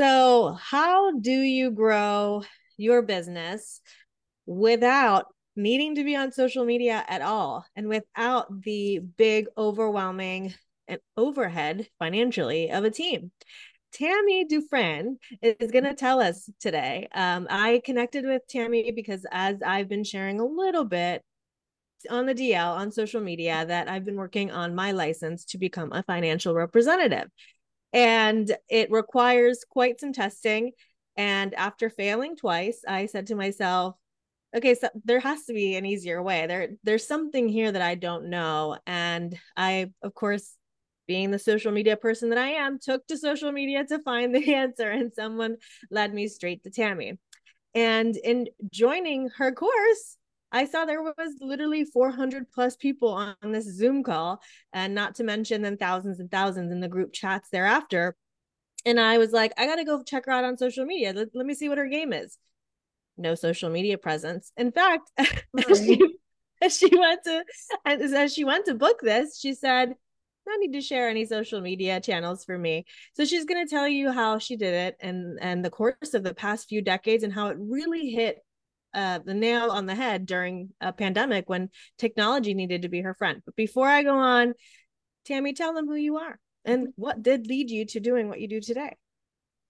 So, how do you grow your business without needing to be on social media at all and without the big, overwhelming and overhead financially of a team? Tammy Dufrene is going to tell us today. Um, I connected with Tammy because as I've been sharing a little bit on the DL on social media that I've been working on my license to become a financial representative. And it requires quite some testing. And after failing twice, I said to myself, okay, so there has to be an easier way. There, there's something here that I don't know. And I, of course, being the social media person that I am, took to social media to find the answer, and someone led me straight to Tammy. And in joining her course, I saw there was literally 400 plus people on this Zoom call, and not to mention then thousands and thousands in the group chats thereafter. And I was like, I got to go check her out on social media. Let, let me see what her game is. No social media presence. In fact, as she, as she went to as, as she went to book this, she said, "I need to share any social media channels for me." So she's going to tell you how she did it and and the course of the past few decades and how it really hit uh, the nail on the head during a pandemic when technology needed to be her friend. But before I go on, Tammy, tell them who you are and what did lead you to doing what you do today.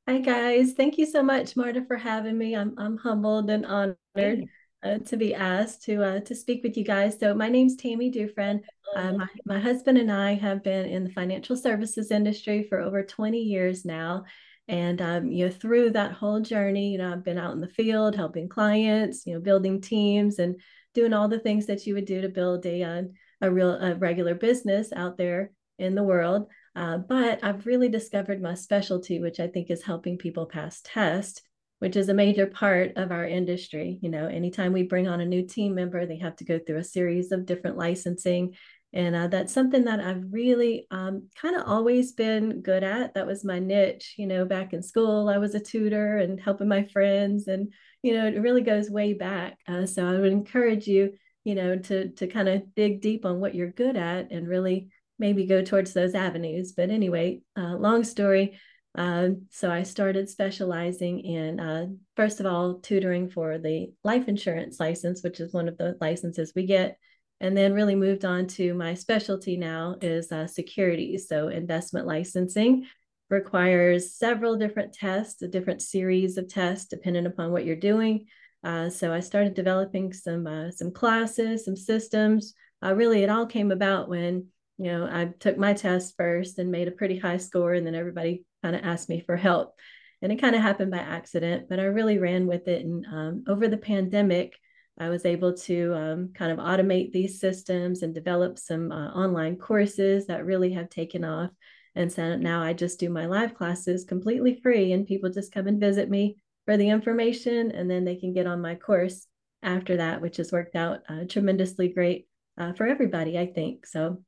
Hi guys, thank you so much, Marta, for having me. I'm I'm humbled and honored uh, to be asked to uh, to speak with you guys. So my name's Tammy Dufrene. Uh, my my husband and I have been in the financial services industry for over 20 years now, and um, you know, through that whole journey, you know, I've been out in the field helping clients, you know, building teams and doing all the things that you would do to build a a, uh, real a regular business out there in the world. Uh, but I've really discovered my specialty, which I think is helping people pass tests, which is a major part of our industry. You know, anytime we bring on a new team member, they have to go through a series of different licensing and uh, that's something that I've really um, kind of always been good at. That was my niche. You know, back in school, I was a tutor and helping my friends, and you know, it really goes way back. Uh, so I would encourage you, you know, to to kind of dig deep on what you're good at and really maybe go towards those avenues. But anyway, uh, long story. Um, so I started specializing in, uh, first of all, tutoring for the life insurance license, which is one of the licenses we get and then really moved on to my specialty now is uh, securities. So investment licensing requires several different tests, a different series of tests depending upon what you're doing. Uh, so I started developing some uh, some classes, some systems. Uh, really, it all came about when you know I took my test first and made a pretty high score, and then everybody kind of asked me for help, and it kind of happened by accident. But I really ran with it, and um, over the pandemic, I was able to um, kind of automate these systems and develop some uh, online courses that really have taken off. And so now I just do my live classes completely free, and people just come and visit me for the information, and then they can get on my course after that, which has worked out uh, tremendously great uh, for everybody, I think. So,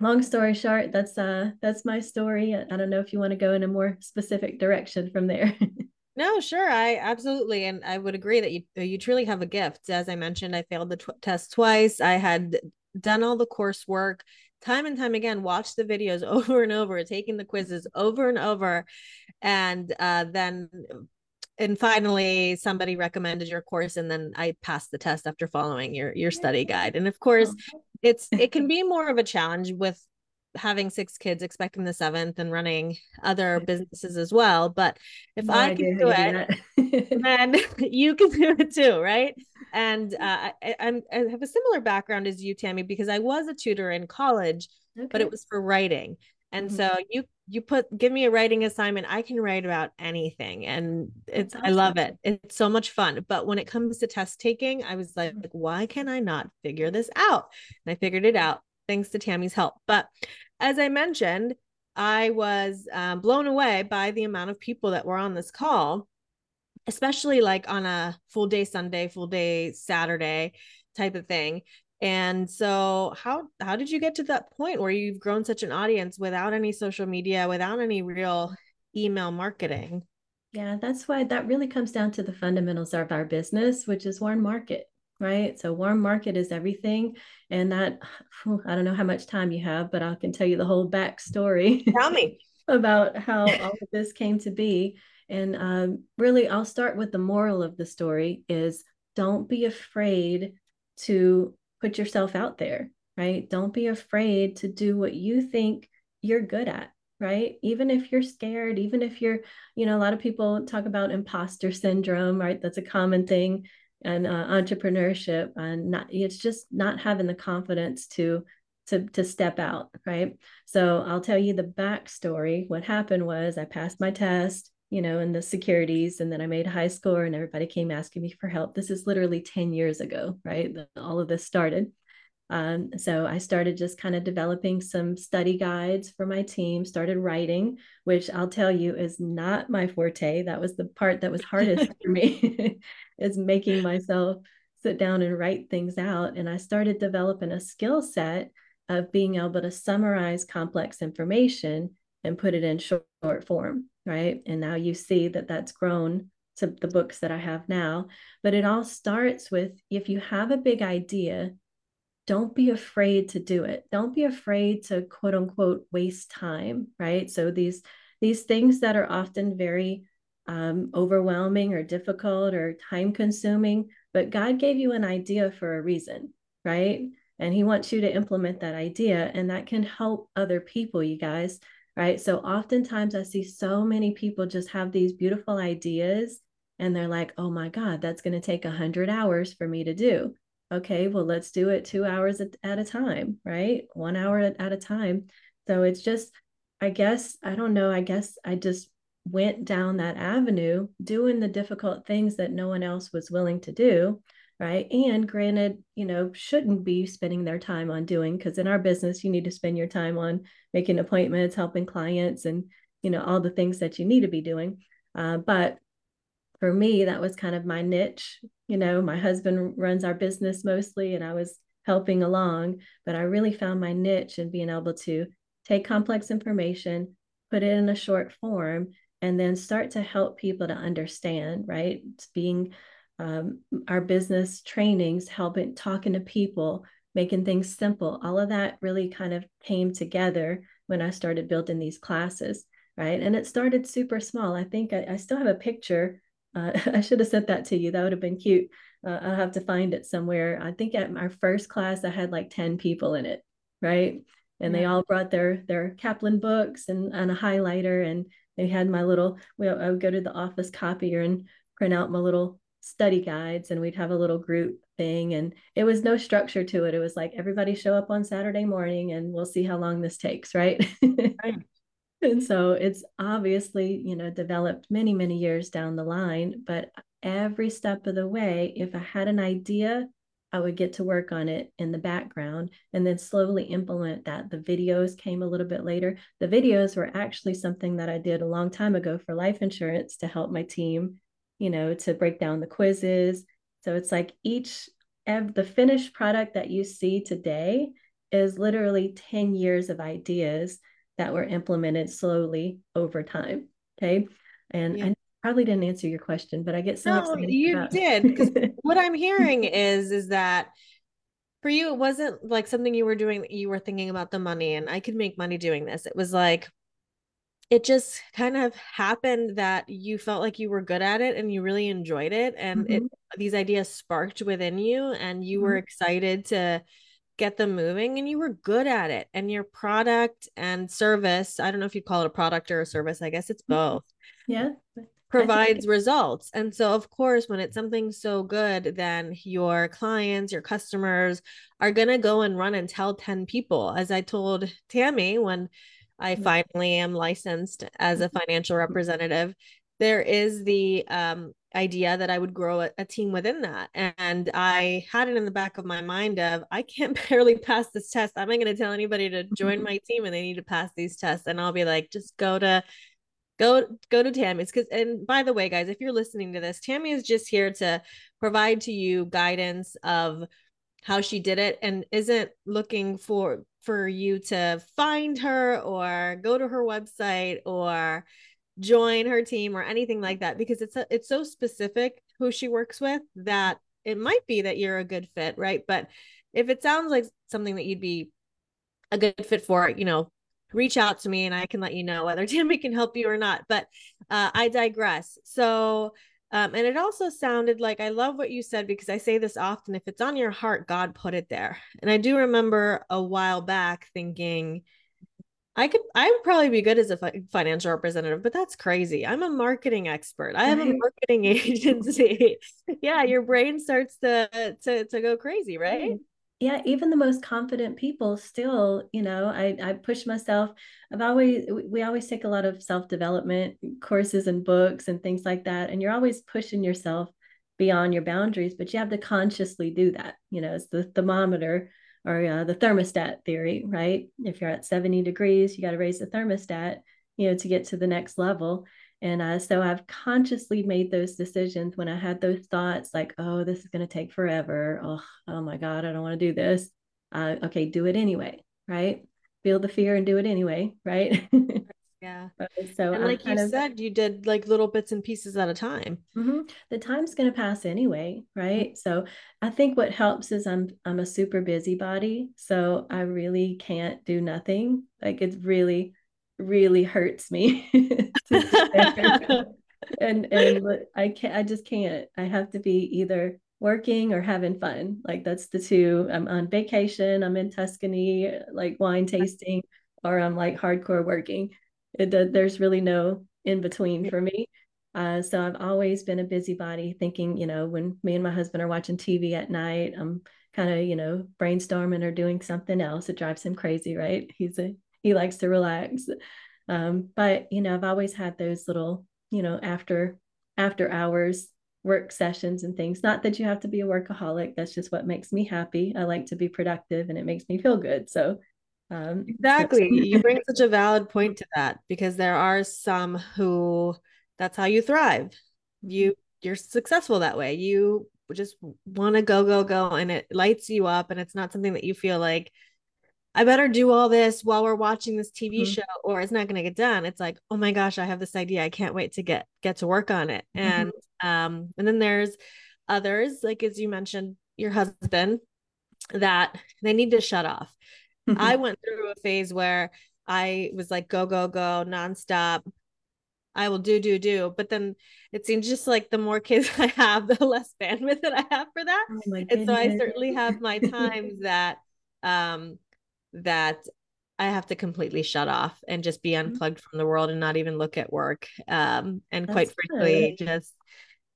long story short, that's uh that's my story. I don't know if you want to go in a more specific direction from there. No, sure. I absolutely. And I would agree that you you truly have a gift. As I mentioned, I failed the tw- test twice. I had done all the coursework time and time again, watched the videos over and over, taking the quizzes over and over. And uh, then and finally somebody recommended your course and then I passed the test after following your your study guide. And of course, it's it can be more of a challenge with having six kids, expecting the seventh, and running other businesses as well. But if no I can do it, then you can do it too, right? And uh, I, I, have a similar background as you, Tammy, because I was a tutor in college, okay. but it was for writing. And mm-hmm. so you you put give me a writing assignment, I can write about anything, and it's I love it. It's so much fun. But when it comes to test taking, I was like, like why can I not figure this out? And I figured it out thanks to Tammy's help. But as I mentioned, I was um, blown away by the amount of people that were on this call, especially like on a full day Sunday, full day Saturday type of thing. And so how how did you get to that point where you've grown such an audience without any social media, without any real email marketing? Yeah, that's why that really comes down to the fundamentals of our business, which is warm market right? So warm market is everything. And that, I don't know how much time you have, but I can tell you the whole backstory. Tell me. about how all of this came to be. And um, really, I'll start with the moral of the story is don't be afraid to put yourself out there, right? Don't be afraid to do what you think you're good at, right? Even if you're scared, even if you're, you know, a lot of people talk about imposter syndrome, right? That's a common thing and uh, entrepreneurship and not it's just not having the confidence to to to step out right? So i'll tell you the backstory. What happened was i passed my test you know in the securities and then i made a high score and everybody came asking me for help. This is literally 10 years ago right? All of this started um, so I started just kind of developing some study guides for my team, started writing, which I'll tell you is not my forte. That was the part that was hardest for me, is making myself sit down and write things out. And I started developing a skill set of being able to summarize complex information and put it in short, short form, right? And now you see that that's grown to the books that I have now. But it all starts with if you have a big idea, don't be afraid to do it. Don't be afraid to quote unquote waste time right? So these these things that are often very um, overwhelming or difficult or time consuming but god gave you an idea for a reason right? And he wants you to implement that idea and that can help other people you guys right? So oftentimes i see so many people just have these beautiful ideas and they're like oh my god that's going to take a 100 hours for me to do okay, well, let's do it two hours at, at a time, right? One hour at, at a time. So it's just, I guess, I don't know, I guess I just went down that avenue doing the difficult things that no one else was willing to do right and granted you know shouldn't be spending their time on doing because in our business you need to spend your time on making appointments helping clients and you know all the things that you need to be doing uh, but for me, that was kind of my niche. You know, my husband runs our business mostly, and I was helping along, but I really found my niche in being able to take complex information, put it in a short form, and then start to help people to understand, right? It's being um, our business trainings, helping, talking to people, making things simple. All of that really kind of came together when I started building these classes, right? And it started super small. I think I, I still have a picture uh, I should have sent that to you. That would have been cute. Uh, I'll have to find it somewhere. I think at our first class, I had like 10 people in it, right? And yeah. they all brought their their Kaplan books and, and a highlighter. And they had my little, well, I would go to the office copier and print out my little study guides and we'd have a little group thing. And it was no structure to it. It was like everybody show up on Saturday morning and we'll see how long this takes, right? right and so it's obviously you know developed many many years down the line but every step of the way if i had an idea i would get to work on it in the background and then slowly implement that. The videos came a little bit later. The videos were actually something that i did a long time ago for life insurance to help my team you know to break down the quizzes. So it's like each of the finished product that you see today is literally 10 years of ideas that were implemented slowly over time. Okay. And yeah. I probably didn't answer your question, but I get so no, excited. You about- did. What I'm hearing is, is that for you, it wasn't like something you were doing, you were thinking about the money and I could make money doing this. It was like, it just kind of happened that you felt like you were good at it and you really enjoyed it and mm-hmm. it these ideas sparked within you and you mm-hmm. were excited to get them moving and you were good at it and your product and service i don't know if you call it a product or a service i guess it's mm-hmm. both yeah provides results and so of course when it's something so good then your clients your customers are going to go and run and tell 10 people as i told tammy when i mm-hmm. finally am licensed as a mm-hmm. financial representative there is the um, idea that I would grow a, a, team within that. And I had it in the back of my mind of I can't barely pass this test. I'm not going to tell anybody to join my team and they need to pass these tests. And I'll be like, just go to go go to Tammy's because and by the way, guys, if you're listening to this, Tammy is just here to provide to you guidance of how she did it and isn't looking for for you to find her or go to her website or join her team or anything like that because it's a, it's so specific who she works with that it might be that you're a good fit, right? But if it sounds like something that you'd be a good fit for, you know, reach out to me and I can let you know whether Tammy can help you or not. But uh, I digress. So, um, and it also sounded like I love what you said because I say this often if it's on your heart, God put it there. And I do remember a while back thinking, I could, I would probably be good as a fi- financial representative, but that's crazy. I'm a marketing expert. I have a marketing agency. yeah, your brain starts to to to go crazy, right? Mm. yeah even the most confident people still you know i i push myself i've always we always take a lot of self-development courses and books and things like that and you're always pushing yourself beyond your boundaries but you have to consciously do that you know it's the thermometer or uh, the thermostat theory right if you're at 70 degrees you got to raise the thermostat you know to get to the next level and uh, so I've consciously made those decisions when I had those thoughts like, oh, this is going to take forever. Oh, oh my God, I don't want to do this. Uh, okay, do it anyway, right? Feel the fear and do it anyway, right? yeah. So, and like you of, said, you did like little bits and pieces at a time. Mm-hmm. The time's going to pass anyway, right? Mm-hmm. So, I think what helps is I'm I'm a super busybody, so I really can't do nothing. Like it really really hurts me and and i can't i just can't i have to be either working or having fun like that's the two i'm on vacation i'm in tuscany like wine tasting or i'm like hardcore working it, there's really no in between for me uh, so i've always been a busybody thinking you know when me and my husband are watching tv at night i'm kind of you know brainstorming or doing something else it drives him crazy right he's a he likes to relax. Um, but you know, I've always had those little, you know, after after hours work sessions and things. Not that you have to be a workaholic. That's just what makes me happy. I like to be productive and it makes me feel good. So um, exactly. you bring such a valid point to that because there are some who that's how you thrive. You you're successful that way. You just want to go go go and it lights you up and it's not something that you feel like I better do all this while we're watching this TV mm-hmm. show or it's not going to get done. It's like, oh my gosh, I have this idea. I can't wait to get get to work on it. Mm-hmm. And um and then there's others like as you mentioned your husband that they need to shut off. I went through a phase where I was like go go go nonstop. I will do do do, but then it seems just like the more kids I have, the less bandwidth that I have for that. Oh and so I certainly have my times that um that I have to completely shut off and just be mm-hmm. unplugged from the world and not even look at work. Um, and That's quite frankly, good. just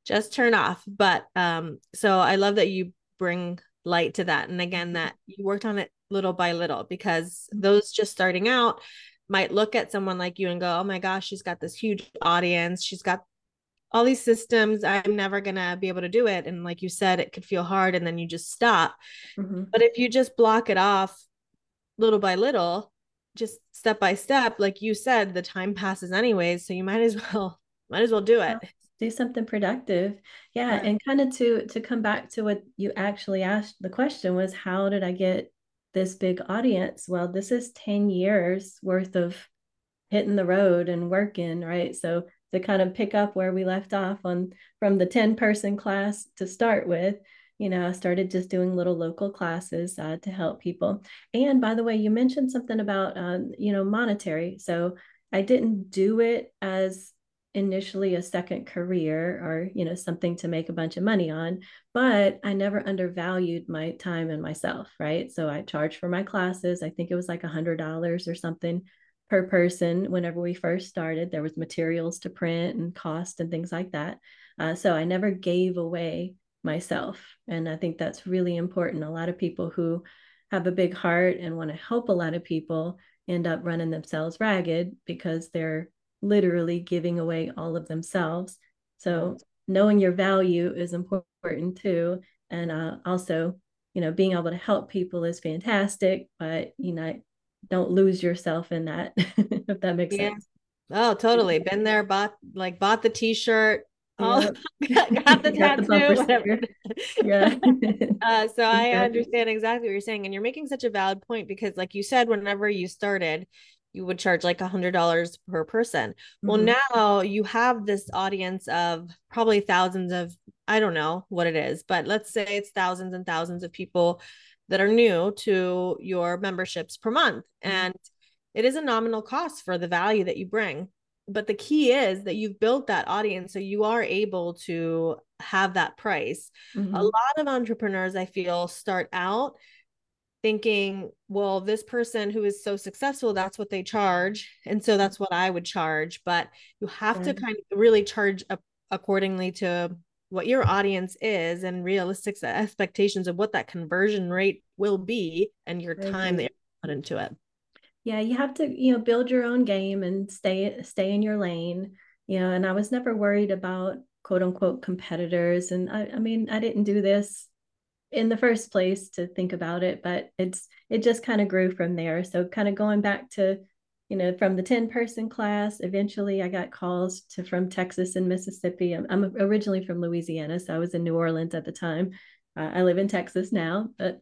just turn off. But um, so I love that you bring light to that. And again, mm-hmm. that you worked on it little by little because mm-hmm. those just starting out might look at someone like you and go, Oh my gosh, she's got this huge audience. She's got all these systems. I'm never gonna be able to do it. And like you said, it could feel hard and then you just stop. Mm-hmm. But if you just block it off little by little just step by step like you said the time passes anyways so you might as well might as well do it do something productive yeah, yeah. and kind of to to come back to what you actually asked the question was how did i get this big audience well this is 10 years worth of hitting the road and working right so to kind of pick up where we left off on from the 10 person class to start with you know, I started just doing little local classes uh, to help people. And by the way, you mentioned something about, um, you know, monetary. So I didn't do it as initially a second career or, you know, something to make a bunch of money on, but I never undervalued my time and myself, right? So I charged for my classes. I think it was like a hundred dollars or something per person whenever we first started. There was materials to print and cost and things like that. Uh, so I never gave away myself. And I think that's really important. A lot of people who have a big heart and want to help a lot of people end up running themselves ragged because they're literally giving away all of themselves. So knowing your value is important too. And uh, also, you know, being able to help people is fantastic, but you know, don't lose yourself in that, if that makes yeah. sense. Oh, totally. Been there, bought like bought the t-shirt, Oh, got the got tattoo, the whatever. yeah. uh, so I understand exactly what you're saying, and you're making such a valid point because, like you said, whenever you started, you would charge like a hundred dollars per person. Mm-hmm. Well, now you have this audience of probably thousands of I don't know what it is, but let's say it's thousands and thousands of people that are new to your memberships per month, mm-hmm. and it is a nominal cost for the value that you bring but the key is that you've built that audience so you are able to have that price mm-hmm. a lot of entrepreneurs i feel start out thinking well this person who is so successful that's what they charge. And so that's what i would charge. But you have mm-hmm. to kind of really charge accordingly to what your audience is and realistic expectations of what that conversion rate will be and your time that you put into it. Yeah you have to you know build your own game and stay stay in your lane. You know and i was never worried about quote unquote competitors. And i, I mean i didn't do this in the first place to think about it but it's it just kind of grew from there. So kind of going back to you know from the 10 person class eventually i got calls to from texas and mississippi. I'm, I'm originally from louisiana so i was in new orleans at the time. Uh, i live in texas now but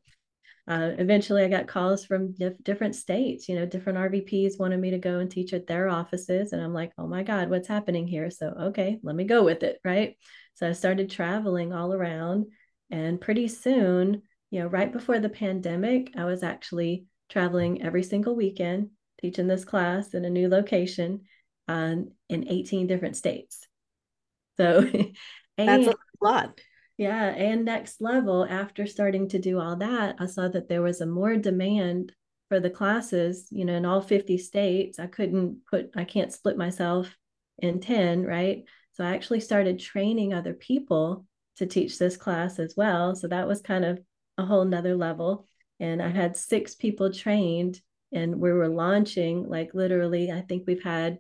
uh, eventually i got calls from dif- different states you know different rvps wanted me to go and teach at their offices and i'm like oh my god what's happening here? So okay let me go with it right? So i started traveling all around and pretty soon you know right before the pandemic i was actually traveling every single weekend teaching this class in a new location um, in 18 different states so and, that's a lot yeah. And next level, after starting to do all that, I saw that there was a more demand for the classes, you know, in all 50 states. I couldn't put, I can't split myself in 10, right? So I actually started training other people to teach this class as well. So that was kind of a whole nother level. And I had six people trained and we were launching like literally, I think we've had a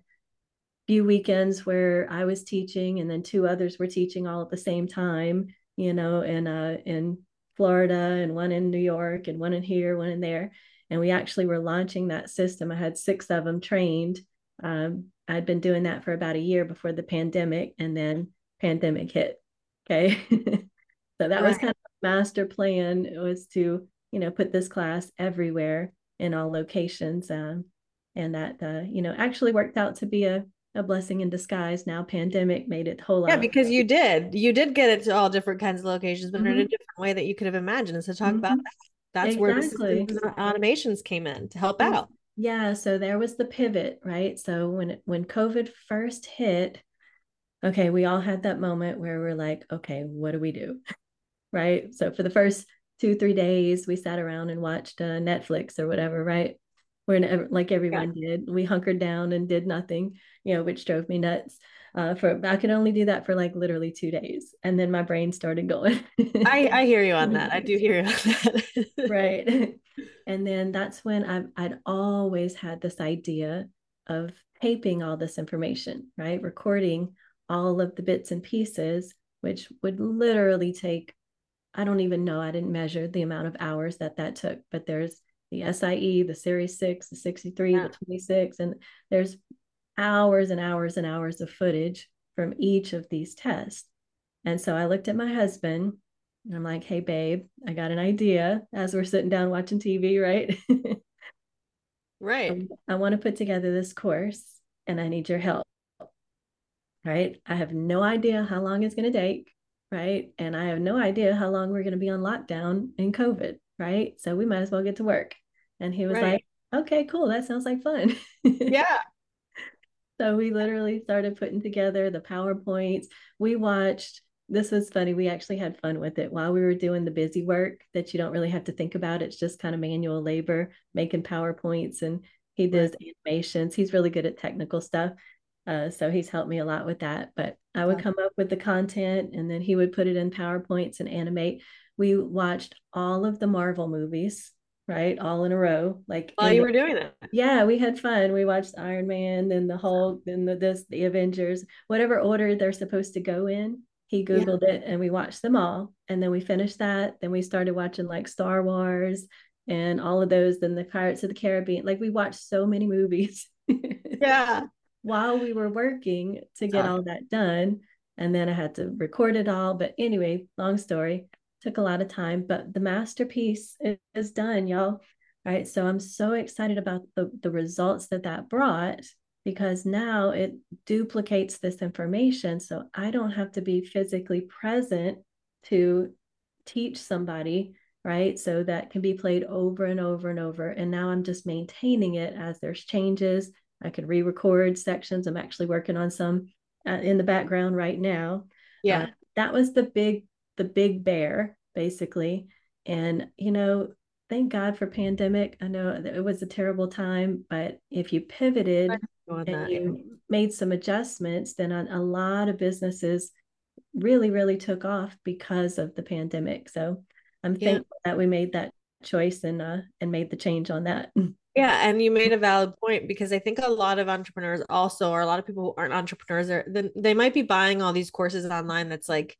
few weekends where I was teaching and then two others were teaching all at the same time you know, in uh in Florida and one in New York and one in here, one in there. And we actually were launching that system. I had six of them trained. Um, I'd been doing that for about a year before the pandemic, and then pandemic hit. Okay. so that right. was kind of master plan was to, you know, put this class everywhere in all locations. Um, and that, uh, you know, actually worked out to be a, a blessing in disguise. Now pandemic made it whole lot. Yeah, because you did. You did get it to all different kinds of locations, but mm-hmm. in a mm-hmm. different way that you could have imagined. So talk mm-hmm. about that. That's exactly. where automations came in to help out. Yeah, so there was the pivot, right? So when when COVID first hit, okay, we all had that moment where we're like, okay, what do we do? right? So for the first 2-3 days, we sat around and watched uh, Netflix or whatever, right? We're like everyone yeah. did. We hunkered down and did nothing you know, which drove me nuts. Uh, for I could only do that for like literally two days, and then my brain started going. I I hear you on that. I do hear you on that. right, and then that's when I I'd always had this idea of taping all this information, right, recording all of the bits and pieces, which would literally take. I don't even know. I didn't measure the amount of hours that that took, but there's the SIE, the Series 6, the 63, yeah. the 26, and there's hours and hours and hours of footage from each of these tests. And so I looked at my husband and I'm like, hey, babe, I got an idea as we're sitting down watching TV, right? right. Um, I, I want to put together this course and I need your help. Right. I have no idea how long it's going to take. Right. And I have no idea how long we're going to be on lockdown in COVID. Right. So we might as well get to work. And he was right. like, okay, cool. That sounds like fun. yeah. So we literally started putting together the PowerPoints. We watched, this was funny. We actually had fun with it while we were doing the busy work that you don't really have to think about. It's just kind of manual labor, making PowerPoints. And he does animations. He's really good at technical stuff. Uh, so he's helped me a lot with that. But I would come up with the content and then he would put it in PowerPoints and animate. We watched all of the Marvel movies right? All in a row. Like while you were doing that. Yeah, we had fun. We watched Iron Man, then the Hulk, then the this, the Avengers, whatever order they're supposed to go in. He Googled yeah. it and we watched them all. And then we finished that. Then we started watching like Star Wars and all of those, then the Pirates of the Caribbean. Like we watched so many movies. yeah. While we were working to get all that done. And then I had to record it all. But anyway, long story took a lot of time, but the masterpiece is, done, y'all. Right. So I'm so excited about the, the results that that brought because now it duplicates this information. So I don't have to be physically present to teach somebody right? So that can be played over and over and over. And now I'm just maintaining it as there's changes. I could re record sections. I'm actually working on some uh, in the background right now. Yeah. Uh, that was the big, the big bear, basically. And, you know, thank God for pandemic. I know it was a terrible time, but if you pivoted and that. you made some adjustments, then a, a lot of businesses really, really took off because of the pandemic. So I'm yeah. thankful that we made that choice and uh, and made the change on that. Yeah, and you made a valid point because I think a lot of entrepreneurs also, or a lot of people who aren't entrepreneurs, are then they might be buying all these courses online. That's like,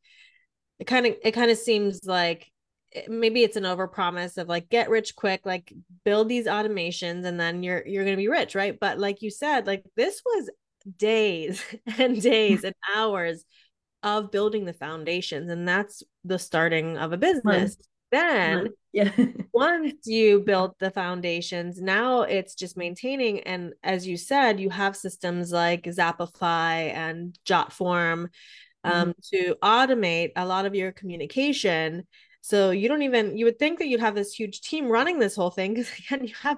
it kind of it kind of seems like eh, maybe it's an overpromise of like get rich quick like build these automations and then you're you're going to be rich right but like you said like this was days and days and hours of building the foundations and that's the starting of a business then yeah once you build the foundations now it's just maintaining and as you said you have systems like zappify and jotform um, mm-hmm. to automate a lot of your communication so you don't even you would think that you'd have this huge team running this whole thing because again you have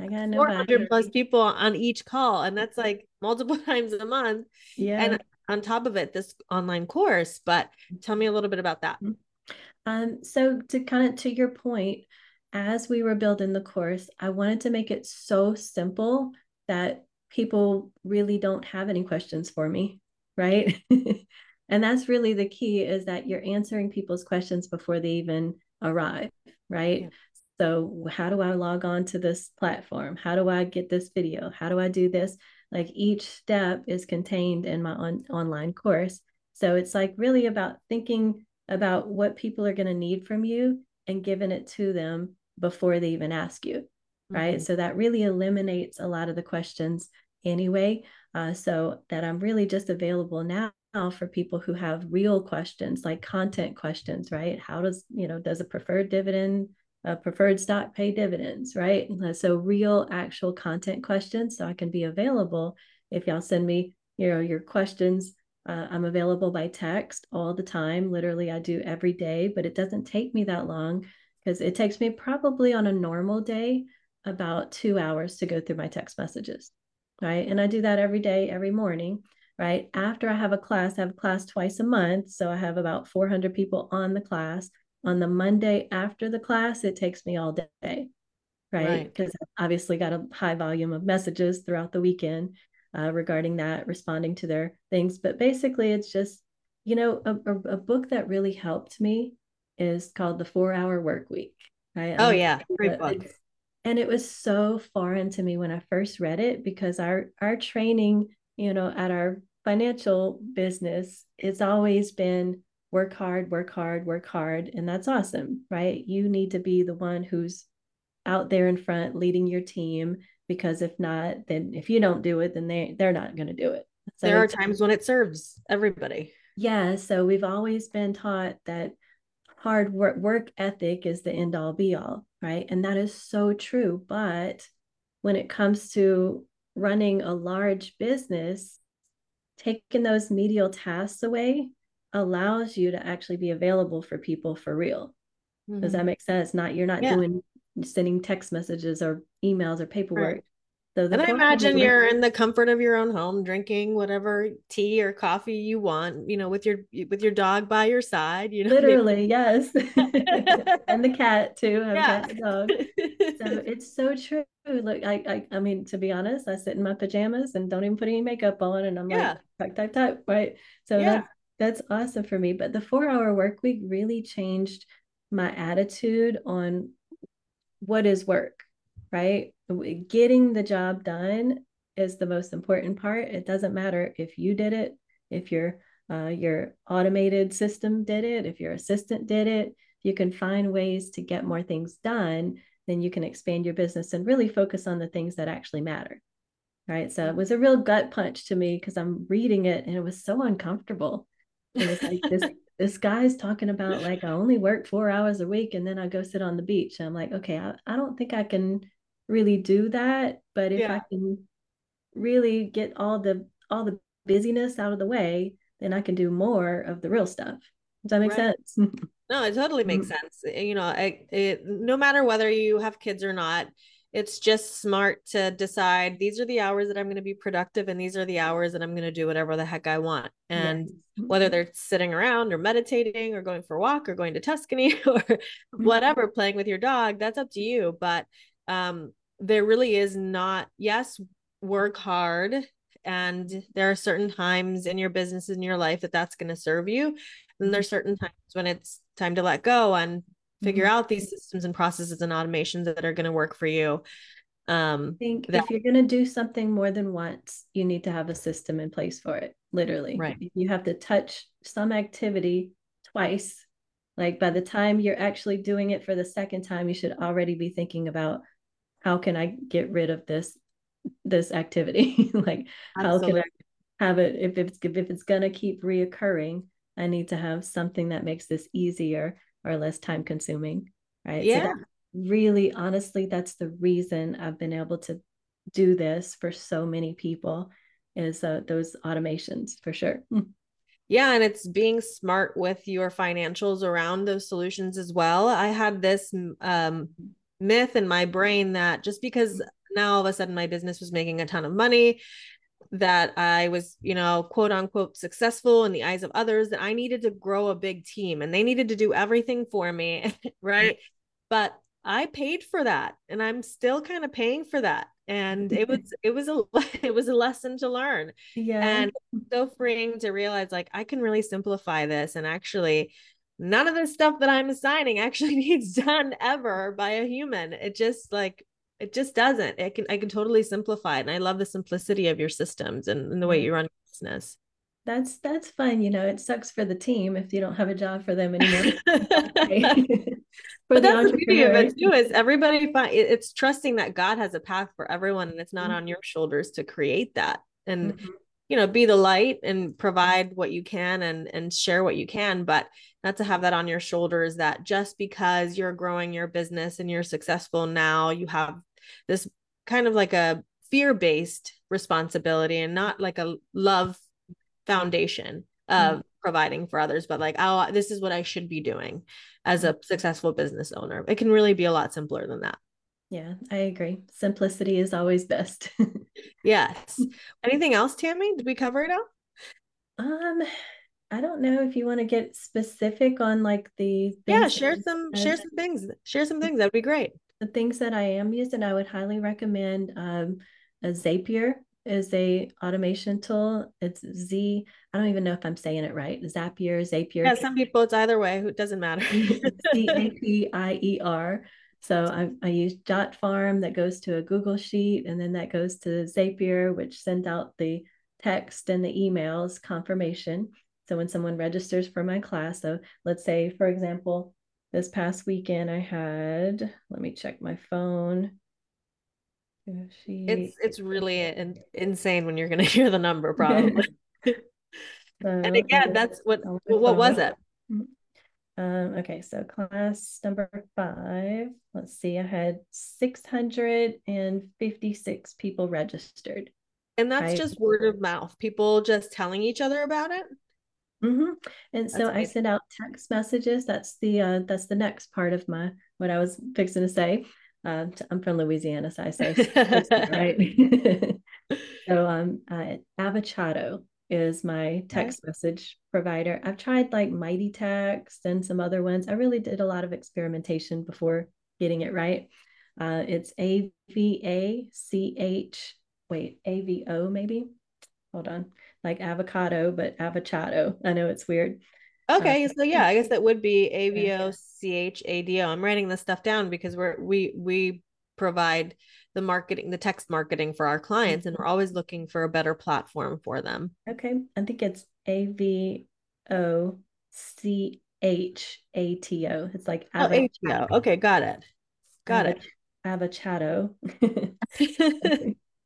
I got 400 plus people on each call and that's like multiple times a month. Yeah. And on top of it, this online course. But tell me a little bit about that. Mm-hmm. Um, so to kind of to your point, as we were building the course, I wanted to make it so simple that people really don't have any questions for me, right? and that's really the key is that you're answering people's questions before they even arrive right? Yeah. so how do i log on to this platform? How do i get this video? How do i do this? Like each step is contained in my on- online course. So it's like really about thinking about what people are going to need from you and giving it to them before they even ask you right? Mm-hmm. so that really eliminates a lot of the questions anyway uh, so that i'm really just available now for people who have real questions like content questions right? How does you know does a preferred dividend a preferred stock pay dividends right? So real actual content questions so i can be available if y'all send me you know your questions uh, i'm available by text all the time literally i do every day but it doesn't take me that long because it takes me probably on a normal day about two hours to go through my text messages right and i do that every day every morning right? After I have a class, I have a class twice a month. So I have about 400 people on the class. On the Monday after the class, it takes me all day, right? Because right. Obviously got a high volume of messages throughout the weekend uh, regarding that, responding to their things. But basically, it's just, you know, a, a, a book that really helped me is called The Four Hour Work Week. Right? Oh, yeah. Great book. And it was so foreign to me when I first read it because our our training, you know, at our financial business, it's always been work hard, work hard, work hard. And that's awesome, right? You need to be the one who's out there in front leading your team because if not, then if you don't do it, then they they're not going to do it. So there are times when it serves everybody. Yeah. So we've always been taught that hard work work ethic is the end all be all, right? And that is so true. But when it comes to running a large business, taking those medial tasks away allows you to actually be available for people for real. Mm-hmm. Does that make sense? Not you're not yeah. doing sending text messages or emails or paperwork. Right. So and I imagine you're in the comfort of your own home, drinking whatever tea or coffee you want, you know, with your with your dog by your side. You know, literally, yes, and the cat too. I yeah. cat dog. So it's so true. Look, I, I, I mean, to be honest, I sit in my pajamas and don't even put any makeup on, and I'm yeah. like, type, type, type, right? So yeah. that's that's awesome for me. But the four hour work week really changed my attitude on what is work right? Getting the job done is the most important part. It doesn't matter if you did it, if your uh, your automated system did it, if your assistant did it. You can find ways to get more things done, then you can expand your business and really focus on the things that actually matter. Right. So it was a real gut punch to me because I'm reading it and it was so uncomfortable. Like this this guy's talking about like I only work four hours a week and then I go sit on the beach. And I'm like, okay, I, I don't think I can really do that but if yeah. i can really get all the all the busyness out of the way then i can do more of the real stuff Does that make right. sense? no, it totally makes sense. Eh, you know, it, no matter whether you have kids or not, it's just smart to decide these are the hours that I'm going to be productive and these are the hours that I'm going to do whatever the heck I want. And yes. whether they're sitting around or meditating or going for a walk or going to Tuscany or mm-hmm. whatever, playing with your dog, that's up to you. But um, there really is not, yes, work hard. And there are certain times in your business in your life that that's going to serve you. And there's mm-hmm. certain times when it's time to let go and figure mm-hmm. out these systems and processes and automations that are going to work for you um, I think that, if you're going to do something more than once, you need to have a system in place for it. Literally, right? You have to touch some activity twice, like by the time you're actually doing it for the second time, you should already be thinking about how can I get rid of this this activity? like Absolutely. how can I have it if it's if it's going to keep reoccurring? I need to have something that makes this easier or less time consuming right? Yeah. so really honestly that's the reason i've been able to do this for so many people is uh, those automations for sure. Yeah and it's being smart with your financials around those solutions as well. I had this um, myth in my brain that just because now all of a sudden my business was making a ton of money that I was, you know, quote unquote successful in the eyes of others, that I needed to grow a big team and they needed to do everything for me. right. But I paid for that and I'm still kind of paying for that. And it was, it was a, it was a lesson to learn. Yeah. And so freeing to realize like I can really simplify this and actually none of the stuff that I'm assigning actually needs done ever by a human. It just like it just doesn't it can i can totally simplify it and i love the simplicity of your systems and, and the way you run business that's that's fun you know it sucks for the team if you don't have a job for them anymore but that's the beauty of it too is everybody find it's trusting that god has a path for everyone and it's not mm-hmm. on your shoulders to create that and mm-hmm. you know be the light and provide what you can and and share what you can but not to have that on your shoulders that just because you're growing your business and you're successful now you have this kind of like a fear-based responsibility and not like a love foundation of mm-hmm. providing for others but like oh this is what i should be doing as a successful business owner. It can really be a lot simpler than that. Yeah i agree. Simplicity is always best. Yes. Anything else tammy? Did we cover it all? Um i don't know if you want to get specific on like the yeah share some share some things share some things. That'd be great the things that I am using, I would highly recommend um, a Zapier is a automation tool. It's Z. I don't even know if I'm saying it right. Zapier, Zapier. Yeah, some people it's either way. It doesn't matter. C A P I E R. So I, I use Jotform that goes to a Google sheet, and then that goes to Zapier, which sends out the text and the emails confirmation. So when someone registers for my class, so let's say, for example, this past weekend I had, let me check my phone. She... It's it's really in, insane when you're gonna hear the number probably. so, and again, that's what what was it? Um, okay, so class number five. Let's see, I had 656 people registered. And that's just word of mouth, people just telling each other about it. Mm-hmm. And so I send out text messages. That's the uh, that's the next part of my what I was fixing to say. Uh, I'm from Louisiana, so I say right. so um, uh, Avochato is my text okay. message provider. I've tried like Mighty Text and some other ones. I really did a lot of experimentation before getting it right. Uh, it's A V A C H. Wait, A V O maybe. Hold on like avocado, but Avochato. I know it's weird. Okay, uh, so yeah, I guess that would be A V O C H A D O. I'm writing this stuff down because we're we we provide the marketing, the text marketing for our clients, and we're mm-hmm. always looking for a better platform for them. Okay, I think it's A V O C H A T O. It's like oh, avocado. Okay, got it. Got it. Avocado.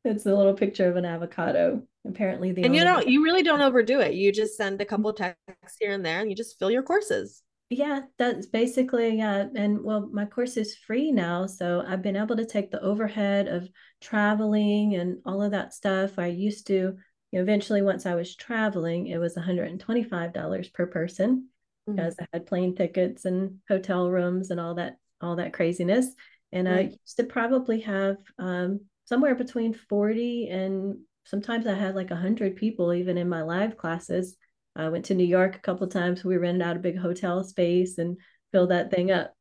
it's a little picture of an avocado apparently the and you don't you really don't overdo it you just send a couple texts here and there and you just fill your courses yeah that's basically yeah and well my course is free now so i've been able to take the overhead of traveling and all of that stuff i used to you know, eventually once i was traveling it was $125 per person mm-hmm. because I had plane tickets and hotel rooms and all that all that craziness. And right. I used to probably have um, somewhere between 40 and sometimes I had like a 100 people even in my live classes. I went to New York a couple times. We rented out a big hotel space and filled that thing up.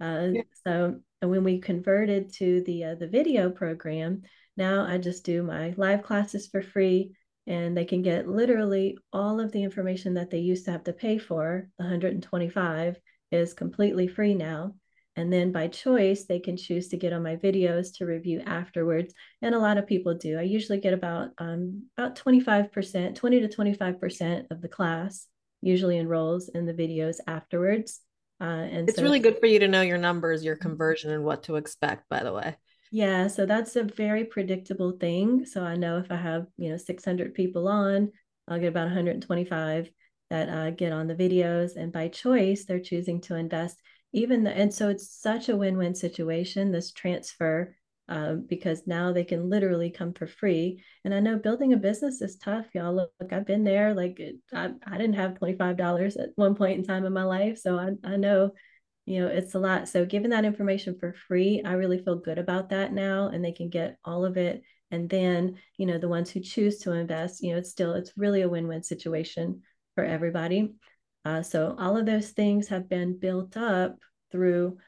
Uh, yeah. So and when we converted to the uh, the video program, now I just do my live classes for free and they can get literally all of the information that they used to have to pay for. The 125 is completely free now. And then by choice, they can choose to get on my videos to review afterwards. And a lot of people do. I usually get about um, about 25%, 20 to 25% of the class usually enrolls in the videos afterwards. Uh, and it's so, really good for you to know your numbers, your conversion, and what to expect, by the way. Yeah, so that's a very predictable thing. So I know if I have, you know, 600 people on, I'll get about 125 that uh, get on the videos. And by choice, they're choosing to invest even the, and so it's such a win-win situation, this transfer, um, because now they can literally come for free. And I know building a business is tough, y'all. Look, I've been there. Like I, I didn't have $25 at one point in time in my life. So I, I know you know it's a lot so given that information for free i really feel good about that now and they can get all of it and then you know the ones who choose to invest you know it's still it's really a win-win situation for everybody uh, so all of those things have been built up through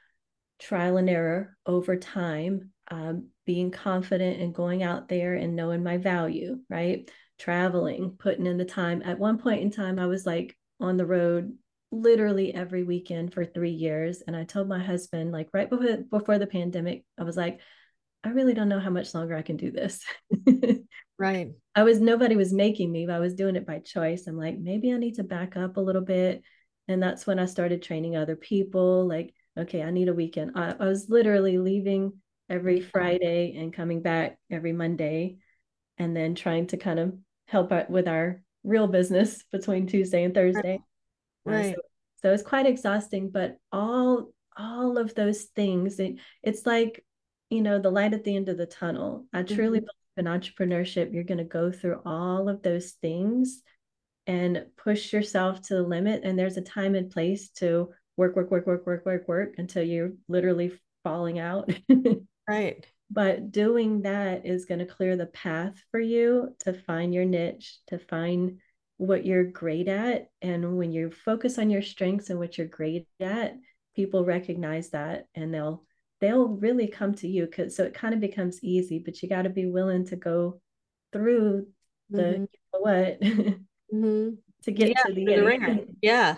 trial and error over time um, being confident and going out there and knowing my value right traveling putting in the time at one point in time i was like on the road literally every weekend for three years. And I told my husband, like right before, before the pandemic, I was like, I really don't know how much longer I can do this. right. I was, nobody was making me, but I was doing it by choice. I'm like, maybe I need to back up a little bit. And that's when I started training other people. Like, okay, I need a weekend. I, I was literally leaving every mm-hmm. Friday and coming back every Monday and then trying to kind of help out with our real business between Tuesday and Thursday. Right. So, so, it's quite exhausting, but all all of those things, it, it's like, you know, the light at the end of the tunnel. I truly mm-hmm. believe in entrepreneurship. You're going to go through all of those things and push yourself to the limit. And there's a time and place to work, work, work, work, work, work, work until you're literally falling out. right. But doing that is going to clear the path for you to find your niche, to find what you're great at. And when you focus on your strengths and what you're great at, people recognize that and they'll they'll really come to you because so it kind of becomes easy, but you got to be willing to go through the mm-hmm. you know what mm-hmm. to get yeah, to the, the wringer. Yeah.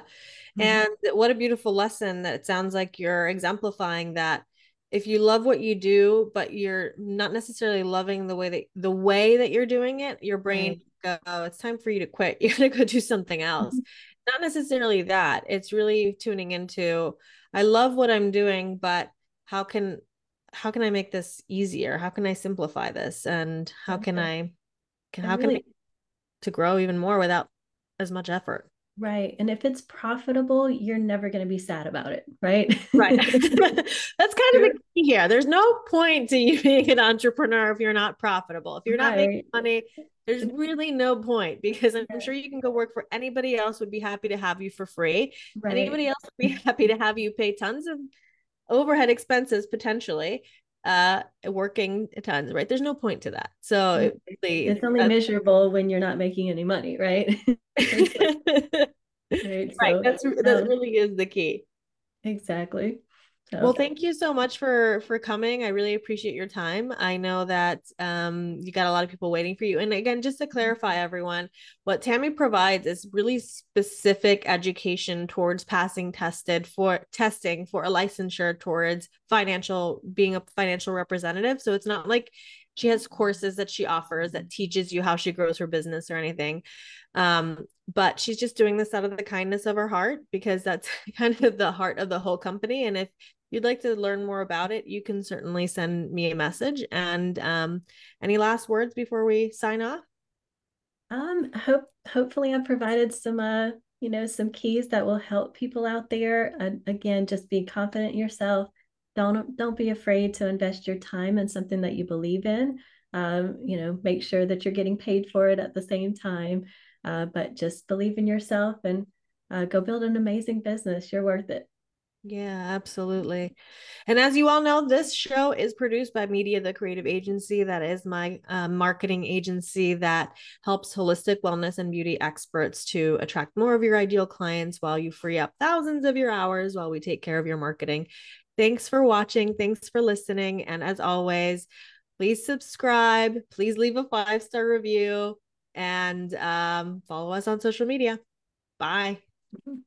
Mm-hmm. And what a beautiful lesson that it sounds like you're exemplifying that if you love what you do but you're not necessarily loving the way that the way that you're doing it your brain go it's time for you to quit you're going to go do something else not necessarily that it's really tuning into i love what i'm doing but how can how can i make this easier how can i simplify this and how can i can, how really, can I to grow even more without as much effort Right. And if it's profitable, you're never going to be sad about it. Right. Right. That's kind of the key here. There's no point to you being an entrepreneur if you're not profitable. If you're not right. making money, there's really no point because I'm sure you can go work for anybody else would be happy to have you for free. Right. Anybody else would be happy to have you pay tons of overhead expenses potentially uh working tons right? There's no point to that. So it really, it's only miserable when you're not making any money right? Right, right. that's that um, really is the key. Exactly so. Well, thank you so much for for coming. I really appreciate your time. I know that um, you got a lot of people waiting for you. And again, just to clarify, everyone, what Tammy provides is really specific education towards passing tested for testing for a licensure towards financial being a financial representative. So it's not like she has courses that she offers that teaches you how she grows her business or anything um, but she's just doing this out of the kindness of her heart because that's kind of the heart of the whole company and if you'd like to learn more about it you can certainly send me a message and um, any last words before we sign off? Um hope hopefully i've provided some uh you know some keys that will help people out there. Uh, again just be confident yourself. Don't don't be afraid to invest your time in something that you believe in. Um, you know make sure that you're getting paid for it at the same time. Uh, but just believe in yourself and uh, go build an amazing business. You're worth it. Yeah, absolutely. And as you all know, this show is produced by Media the Creative Agency. That is my uh, marketing agency that helps holistic wellness and beauty experts to attract more of your ideal clients while you free up thousands of your hours while we take care of your marketing. Thanks for watching. Thanks for listening. And as always, please subscribe. Please leave a five star review and um, follow us on social media. Bye. Mm-hmm.